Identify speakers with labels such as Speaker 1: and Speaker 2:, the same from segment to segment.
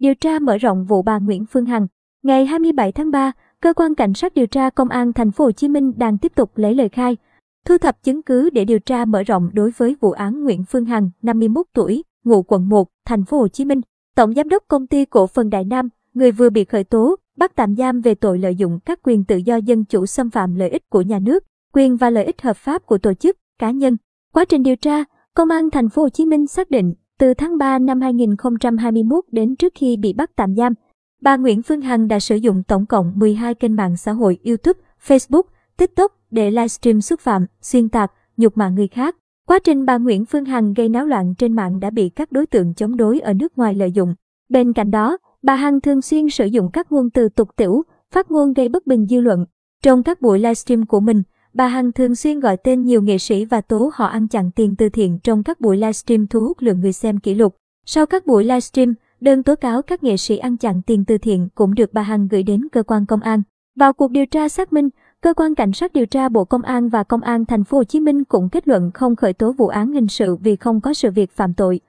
Speaker 1: điều tra mở rộng vụ bà Nguyễn Phương Hằng. Ngày 27 tháng 3, cơ quan cảnh sát điều tra công an thành phố Hồ Chí Minh đang tiếp tục lấy lời khai, thu thập chứng cứ để điều tra mở rộng đối với vụ án Nguyễn Phương Hằng, 51 tuổi, ngụ quận 1, thành phố Hồ Chí Minh, tổng giám đốc công ty cổ phần Đại Nam, người vừa bị khởi tố, bắt tạm giam về tội lợi dụng các quyền tự do dân chủ xâm phạm lợi ích của nhà nước, quyền và lợi ích hợp pháp của tổ chức, cá nhân. Quá trình điều tra, Công an thành phố Hồ Chí Minh xác định từ tháng 3 năm 2021 đến trước khi bị bắt tạm giam, bà Nguyễn Phương Hằng đã sử dụng tổng cộng 12 kênh mạng xã hội YouTube, Facebook, TikTok để livestream xúc phạm, xuyên tạc, nhục mạ người khác. Quá trình bà Nguyễn Phương Hằng gây náo loạn trên mạng đã bị các đối tượng chống đối ở nước ngoài lợi dụng. Bên cạnh đó, bà Hằng thường xuyên sử dụng các ngôn từ tục tiểu, phát ngôn gây bất bình dư luận. Trong các buổi livestream của mình, bà Hằng thường xuyên gọi tên nhiều nghệ sĩ và tố họ ăn chặn tiền từ thiện trong các buổi livestream thu hút lượng người xem kỷ lục. Sau các buổi livestream, đơn tố cáo các nghệ sĩ ăn chặn tiền từ thiện cũng được bà Hằng gửi đến cơ quan công an. Vào cuộc điều tra xác minh, cơ quan cảnh sát điều tra Bộ Công an và Công an thành phố Hồ Chí Minh cũng kết luận không khởi tố vụ án hình sự vì không có sự việc phạm tội.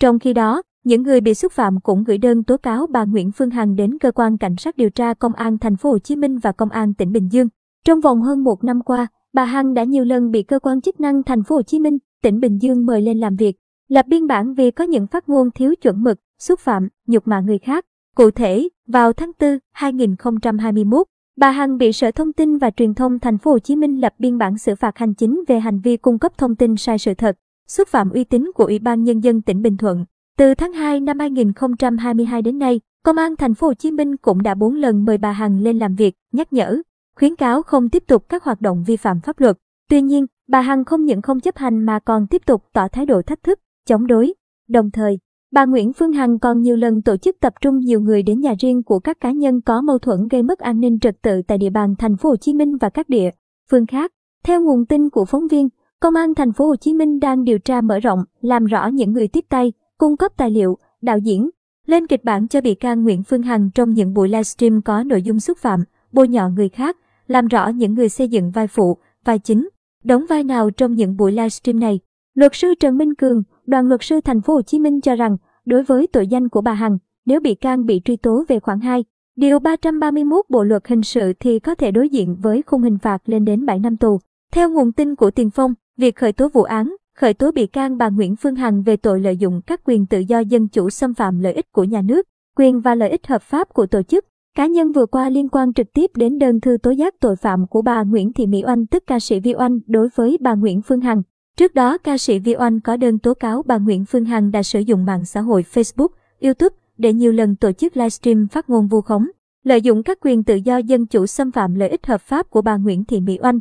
Speaker 1: Trong khi đó, những người bị xúc phạm cũng gửi đơn tố cáo bà Nguyễn Phương Hằng đến cơ quan cảnh sát điều tra Công an thành phố Hồ Chí Minh và Công an tỉnh Bình Dương. Trong vòng hơn một năm qua, bà Hằng đã nhiều lần bị cơ quan chức năng thành phố Hồ Chí Minh, tỉnh Bình Dương mời lên làm việc, lập biên bản vì có những phát ngôn thiếu chuẩn mực, xúc phạm, nhục mạ người khác. Cụ thể, vào tháng 4, 2021, bà Hằng bị Sở Thông tin và Truyền thông thành phố Hồ Chí Minh lập biên bản xử phạt hành chính về hành vi cung cấp thông tin sai sự thật, xúc phạm uy tín của Ủy ban nhân dân tỉnh Bình Thuận. Từ tháng 2 năm 2022 đến nay, Công an thành phố Hồ Chí Minh cũng đã 4 lần mời bà Hằng lên làm việc, nhắc nhở, khuyến cáo không tiếp tục các hoạt động vi phạm pháp luật. Tuy nhiên, bà Hằng không những không chấp hành mà còn tiếp tục tỏ thái độ thách thức, chống đối. Đồng thời, bà Nguyễn Phương Hằng còn nhiều lần tổ chức tập trung nhiều người đến nhà riêng của các cá nhân có mâu thuẫn gây mất an ninh trật tự tại địa bàn thành phố Hồ Chí Minh và các địa phương khác. Theo nguồn tin của phóng viên, Công an thành phố Hồ Chí Minh đang điều tra mở rộng, làm rõ những người tiếp tay, cung cấp tài liệu, đạo diễn, lên kịch bản cho bị can Nguyễn Phương Hằng trong những buổi livestream có nội dung xúc phạm, bôi nhọ người khác, làm rõ những người xây dựng vai phụ, vai chính, đóng vai nào trong những buổi livestream này. Luật sư Trần Minh Cường, đoàn luật sư thành phố Hồ Chí Minh cho rằng, đối với tội danh của bà Hằng, nếu bị can bị truy tố về khoản 2, điều 331 Bộ luật hình sự thì có thể đối diện với khung hình phạt lên đến 7 năm tù. Theo nguồn tin của Tiền Phong, việc khởi tố vụ án, khởi tố bị can bà Nguyễn Phương Hằng về tội lợi dụng các quyền tự do dân chủ xâm phạm lợi ích của nhà nước, quyền và lợi ích hợp pháp của tổ chức, cá nhân vừa qua liên quan trực tiếp đến đơn thư tố giác tội phạm của bà Nguyễn Thị Mỹ Oanh tức ca sĩ Vi Oanh đối với bà Nguyễn Phương Hằng. Trước đó, ca sĩ Vi Oanh có đơn tố cáo bà Nguyễn Phương Hằng đã sử dụng mạng xã hội Facebook, YouTube để nhiều lần tổ chức livestream phát ngôn vu khống, lợi dụng các quyền tự do dân chủ xâm phạm lợi ích hợp pháp của bà Nguyễn Thị Mỹ Oanh.